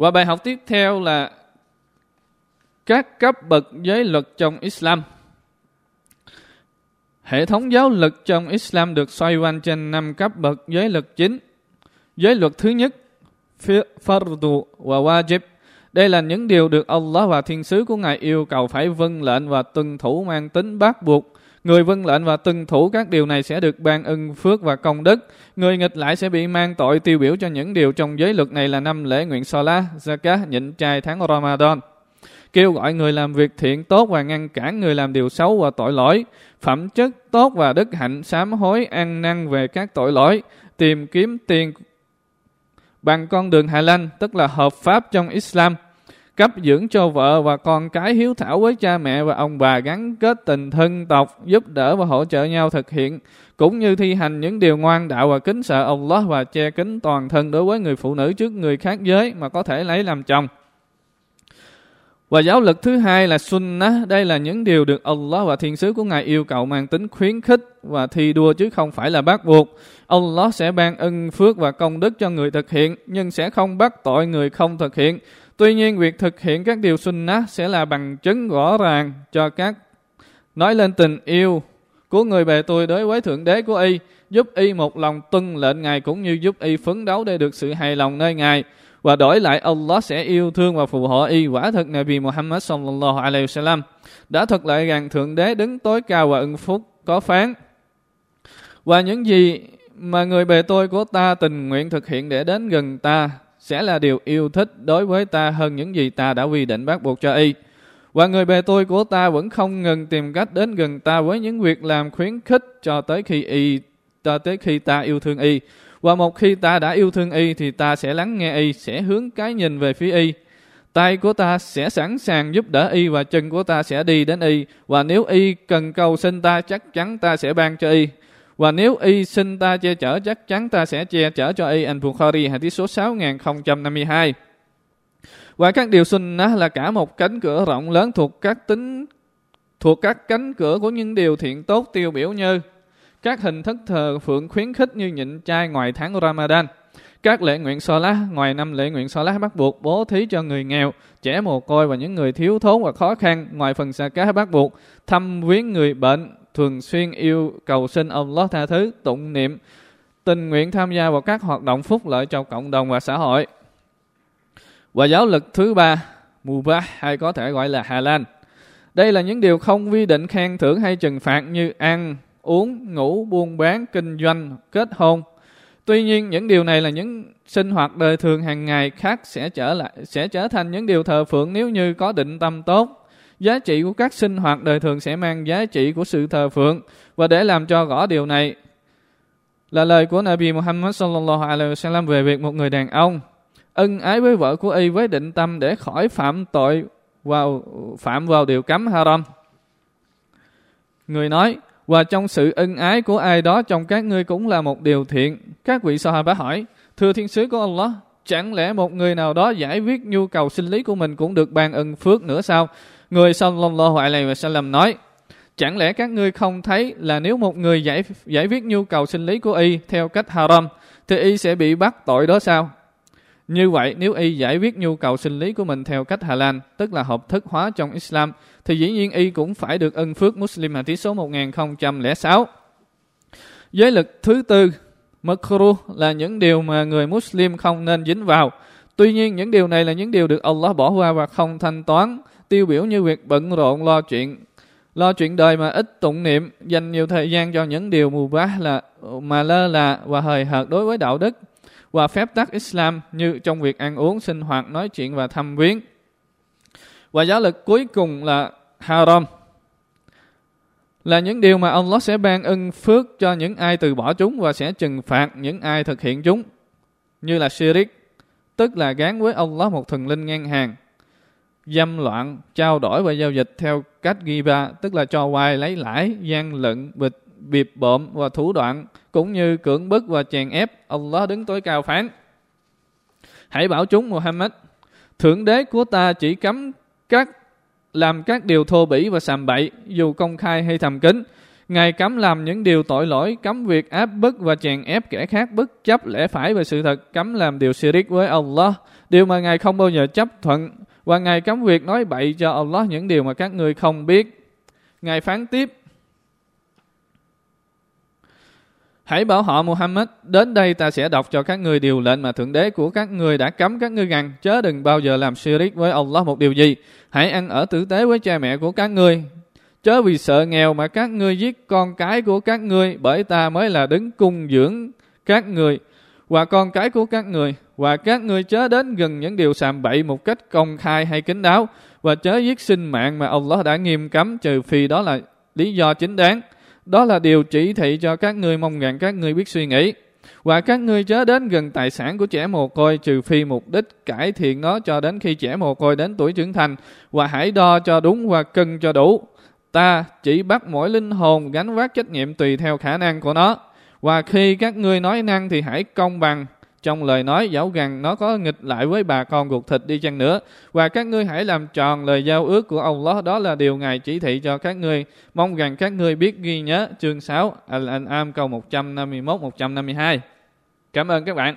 Và bài học tiếp theo là các cấp bậc giới luật trong Islam. Hệ thống giáo luật trong Islam được xoay quanh trên năm cấp bậc giới luật chính. Giới luật thứ nhất, fardu và wajib. Đây là những điều được Allah và thiên sứ của Ngài yêu cầu phải vâng lệnh và tuân thủ mang tính bắt buộc. Người vâng lệnh và tuân thủ các điều này sẽ được ban ân phước và công đức. Người nghịch lại sẽ bị mang tội tiêu biểu cho những điều trong giới luật này là năm lễ nguyện Salah, Zakat, nhịn trai tháng Ramadan. Kêu gọi người làm việc thiện tốt và ngăn cản người làm điều xấu và tội lỗi, phẩm chất tốt và đức hạnh sám hối ăn năn về các tội lỗi, tìm kiếm tiền bằng con đường hà lan, tức là hợp pháp trong Islam, cấp dưỡng cho vợ và con cái hiếu thảo với cha mẹ và ông bà gắn kết tình thân tộc, giúp đỡ và hỗ trợ nhau thực hiện, cũng như thi hành những điều ngoan đạo và kính sợ Allah và che kính toàn thân đối với người phụ nữ trước người khác giới mà có thể lấy làm chồng. Và giáo lực thứ hai là sunnah, đây là những điều được Allah và thiên sứ của Ngài yêu cầu mang tính khuyến khích và thi đua chứ không phải là bắt buộc. Allah sẽ ban ân phước và công đức cho người thực hiện, nhưng sẽ không bắt tội người không thực hiện. Tuy nhiên, việc thực hiện các điều sunnah sẽ là bằng chứng rõ ràng cho các nói lên tình yêu của người bề tôi đối với Thượng Đế của Y, giúp Y một lòng tuân lệnh Ngài cũng như giúp Y phấn đấu để được sự hài lòng nơi Ngài. Và đổi lại Allah sẽ yêu thương và phù hộ y. Quả thực Nabi Muhammad sallallahu alaihi wasallam đã thật lại rằng thượng đế đứng tối cao và ưng phúc có phán. Và những gì mà người bề tôi của ta tình nguyện thực hiện để đến gần ta sẽ là điều yêu thích đối với ta hơn những gì ta đã quy định bắt buộc cho y. Và người bề tôi của ta vẫn không ngừng tìm cách đến gần ta với những việc làm khuyến khích cho tới khi y cho tới khi ta yêu thương y và một khi ta đã yêu thương y thì ta sẽ lắng nghe y, sẽ hướng cái nhìn về phía y. Tay của ta sẽ sẵn sàng giúp đỡ y và chân của ta sẽ đi đến y. Và nếu y cần cầu xin ta chắc chắn ta sẽ ban cho y. Và nếu y xin ta che chở chắc chắn ta sẽ che chở cho y. Anh Bukhari hadith số 6052. Và các điều sunnah là cả một cánh cửa rộng lớn thuộc các tính thuộc các cánh cửa của những điều thiện tốt tiêu biểu như các hình thức thờ phượng khuyến khích như nhịn chay ngoài tháng Ramadan, các lễ nguyện so lá ngoài năm lễ nguyện so lá bắt buộc bố thí cho người nghèo, trẻ mồ côi và những người thiếu thốn và khó khăn ngoài phần xa cá bắt buộc, thăm viếng người bệnh, thường xuyên yêu cầu xin Allah tha thứ, tụng niệm, tình nguyện tham gia vào các hoạt động phúc lợi cho cộng đồng và xã hội. Và giáo lực thứ ba, mubah hay có thể gọi là hà lan, Đây là những điều không quy định khen thưởng hay trừng phạt như ăn, uống, ngủ, buôn bán, kinh doanh, kết hôn. Tuy nhiên những điều này là những sinh hoạt đời thường hàng ngày khác sẽ trở lại sẽ trở thành những điều thờ phượng nếu như có định tâm tốt. Giá trị của các sinh hoạt đời thường sẽ mang giá trị của sự thờ phượng và để làm cho rõ điều này là lời của Nabi Muhammad sallallahu alaihi wasallam về việc một người đàn ông ân ái với vợ của y với định tâm để khỏi phạm tội vào phạm vào điều cấm haram. Người nói, và trong sự ân ái của ai đó trong các ngươi cũng là một điều thiện. Các vị Sahaba hỏi, thưa thiên sứ của Allah, chẳng lẽ một người nào đó giải quyết nhu cầu sinh lý của mình cũng được ban ân phước nữa sao? Người sallallahu alaihi wa sallam nói, chẳng lẽ các ngươi không thấy là nếu một người giải giải quyết nhu cầu sinh lý của y theo cách haram thì y sẽ bị bắt tội đó sao? Như vậy, nếu y giải quyết nhu cầu sinh lý của mình theo cách halal, tức là hợp thức hóa trong Islam, thì dĩ nhiên y cũng phải được ân phước Muslim hadith số 1006. Giới lực thứ tư, makruh là những điều mà người Muslim không nên dính vào. Tuy nhiên, những điều này là những điều được Allah bỏ qua và không thanh toán, tiêu biểu như việc bận rộn lo chuyện lo chuyện đời mà ít tụng niệm, dành nhiều thời gian cho những điều mù bá là mà lơ là và hời hợt đối với đạo đức và phép tắc Islam như trong việc ăn uống, sinh hoạt, nói chuyện và thăm viếng. Và giáo lực cuối cùng là haram. Là những điều mà Allah sẽ ban ân phước cho những ai từ bỏ chúng và sẽ trừng phạt những ai thực hiện chúng. Như là shirik, tức là gán với Allah một thần linh ngang hàng. Dâm loạn, trao đổi và giao dịch theo cách ghi ba, tức là cho vay lấy lãi, gian lận, bịch, biệp bộm và thủ đoạn cũng như cưỡng bức và chèn ép. Allah đứng tối cao phán. Hãy bảo chúng Muhammad thượng đế của ta chỉ cấm các làm các điều thô bỉ và sàm bậy dù công khai hay thầm kín. Ngài cấm làm những điều tội lỗi, cấm việc áp bức và chèn ép kẻ khác bất chấp lẽ phải và sự thật, cấm làm điều shirik với Allah, điều mà Ngài không bao giờ chấp thuận, và Ngài cấm việc nói bậy cho Allah những điều mà các ngươi không biết. Ngài phán tiếp, Hãy bảo họ Muhammad, đến đây ta sẽ đọc cho các ngươi điều lệnh mà Thượng Đế của các ngươi đã cấm các ngươi rằng, chớ đừng bao giờ làm shirik với Allah một điều gì. Hãy ăn ở tử tế với cha mẹ của các ngươi. Chớ vì sợ nghèo mà các ngươi giết con cái của các ngươi, bởi ta mới là đứng cung dưỡng các ngươi và con cái của các người và các ngươi chớ đến gần những điều sàm bậy một cách công khai hay kín đáo, và chớ giết sinh mạng mà Allah đã nghiêm cấm, trừ phi đó là lý do chính đáng. Đó là điều chỉ thị cho các ngươi mong rằng các ngươi biết suy nghĩ. Và các ngươi chớ đến gần tài sản của trẻ mồ côi, trừ phi mục đích cải thiện nó cho đến khi trẻ mồ côi đến tuổi trưởng thành, và hãy đo cho đúng và cân cho đủ. Ta chỉ bắt mỗi linh hồn gánh vác trách nhiệm tùy theo khả năng của nó. Và khi các ngươi nói năng thì hãy công bằng trong lời nói dẫu rằng nó có nghịch lại với bà con ruột thịt đi chăng nữa. Và các ngươi hãy làm tròn lời giao ước của ông Allah. Đó là điều Ngài chỉ thị cho các ngươi. Mong rằng các ngươi biết ghi nhớ chương 6 Al-An'am câu 151-152. Cảm ơn các bạn.